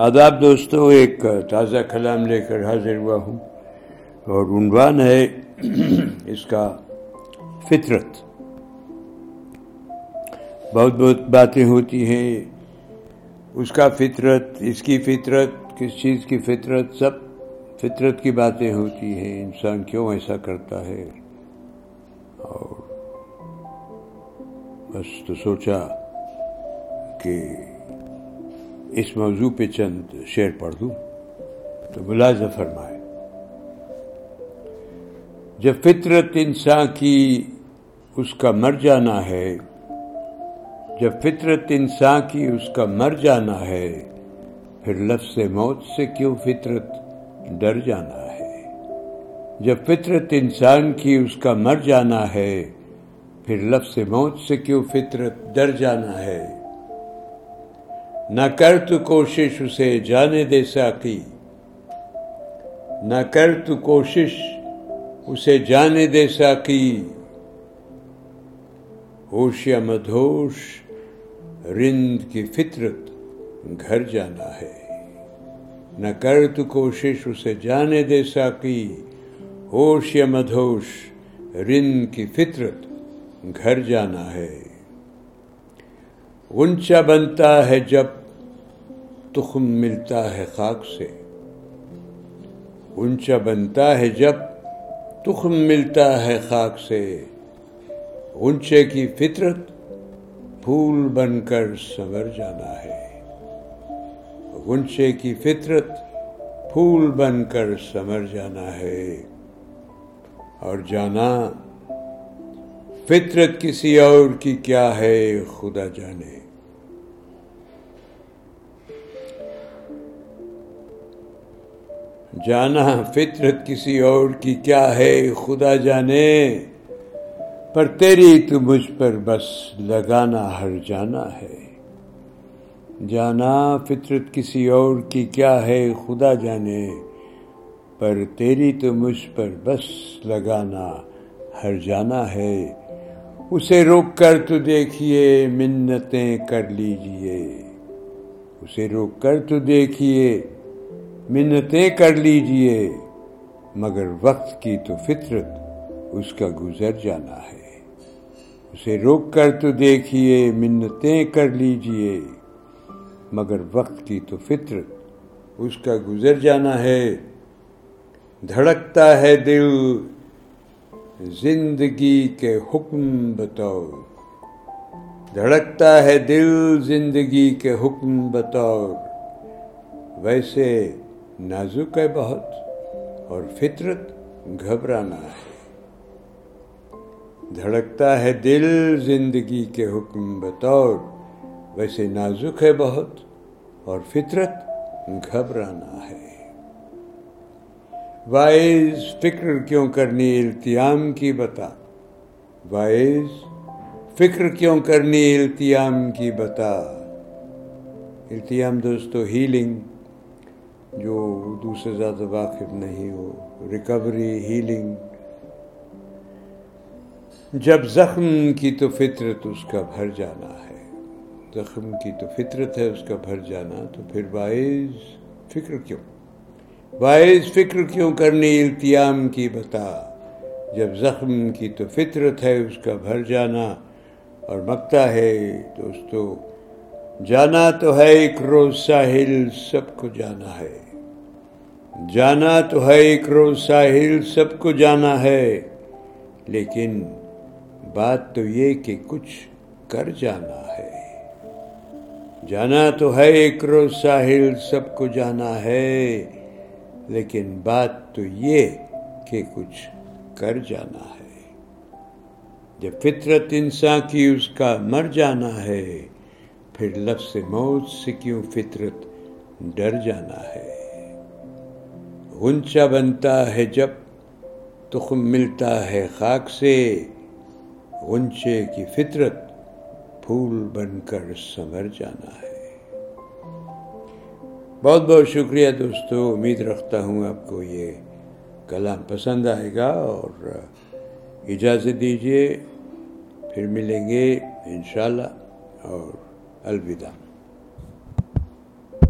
آداب دوستو، ایک تازہ کلام لے کر حاضر ہوا ہوں اور عنوان ہے اس کا فطرت۔ بہت بہت باتیں ہوتی ہیں۔ اس کا فطرت، اس کی فطرت، کس چیز کی فطرت، سب فطرت کی باتیں ہوتی ہیں۔ انسان کیوں ایسا کرتا ہے؟ اور بس تو سوچا کہ اس موضوع پہ چند شعر پڑھ دوں تو ملازہ فرمائے، جب فطرت انسان کی اس کا مر جانا ہے، جب فطرت انسان کی اس کا مر جانا ہے، پھر لفظ موت سے کیوں فطرت ڈر جانا ہے؟ جب فطرت انسان کی اس کا مر جانا ہے، پھر لفظ موت سے کیوں فطرت ڈر جانا ہے؟ نہ کر تو کوشش اسے جانے دے ساقی۔ نہ کر تو کوشش اسے جانے دے ساقی۔ ہوش یا مدھوش رند کی فطرت گھر جانا ہے۔ نہ کر تو کوشش اسے جانے دے ساقی۔ ہوش یا مدھوش رند کی فطرت گھر جانا ہے۔ غنچہ بنتا ہے جب تخم ملتا ہے خاک سے۔ اونچا بنتا ہے جب تخم ملتا ہے خاک سے۔ اونچے کی فطرت پھول بن کر سنور جانا ہے۔ گنچے کی فطرت پھول بن کر سمر جانا ہے۔ اور جانا، فطرت کسی اور کی کیا ہے خدا جانے۔ جانا فطرت کسی اور کی کیا ہے، خدا جانے۔ پر تیری تو مجھ پر بس لگانا ہر جانا ہے۔ جانا فطرت کسی اور کی کیا ہے، خدا جانے۔ پر تیری تو مجھ پر بس لگانا ہر جانا ہے۔ اسے روک کر تو دیکھیے، منتیں کر لیجیے اسے روک کر تو دیکھیے۔ منتیں کر لیجیے، مگر وقت کی تو فطرت اس کا گزر جانا ہے۔ اسے روک کر تو دیکھیے منتیں کر لیجیے، مگر وقت کی تو فطرت اس کا گزر جانا ہے۔ دھڑکتا ہے دل، زندگی کے حکم بتاؤ۔ دھڑکتا ہے دل، زندگی کے حکم بتاؤ۔ ویسے نازک ہے بہت اور فطرت گھبرانا ہے۔ دھڑکتا ہے دل زندگی کے حکم بطور، ویسے نازک ہے بہت اور فطرت گھبرانا ہے۔ وائز فکر کیوں کرنی التیام کی بتا؟ وائز فکر کیوں کرنی التیام کی بتا؟ التیام دوستو، ہیلنگ جو اردو سے زیادہ واقف نہیں ہو ریکوری ہیلنگ جب زخم کی تو فطرت اس کا بھر جانا ہے۔ زخم کی تو فطرت ہے، اس کا بھر جانا۔ تو پھر باعث فکر کیوں؟ باعث فکر کیوں کرنی التیام کی بتا؟ جب زخم کی تو فطرت ہے، اس کا بھر جانا۔ اور مکتا ہے، دوستو جانا تو ہے ایک روز ساحل، سب کو جانا ہے۔ جانا تو ہے ایک روز ساحل، سب کو جانا ہے۔ لیکن بات تو یہ کہ کچھ کر جانا ہے۔ جانا تو ہے ایک روز ساحل، سب کو جانا ہے۔ لیکن بات تو یہ کہ کچھ کر جانا ہے۔ جب فطرت انسان کی، اس کا مر جانا ہے۔ پھر لفظ موت سے کیوں فطرت ڈر جانا ہے؟ غنچہ بنتا ہے جب تخم ملتا ہے خاک سے، غنچے کی فطرت پھول بن کر سمر جانا ہے۔ بہت بہت شکریہ دوستو، امید رکھتا ہوں آپ کو یہ کلام پسند آئے گا اور اجازت دیجیے پھر ملیں گے انشاءاللہ اور الوداع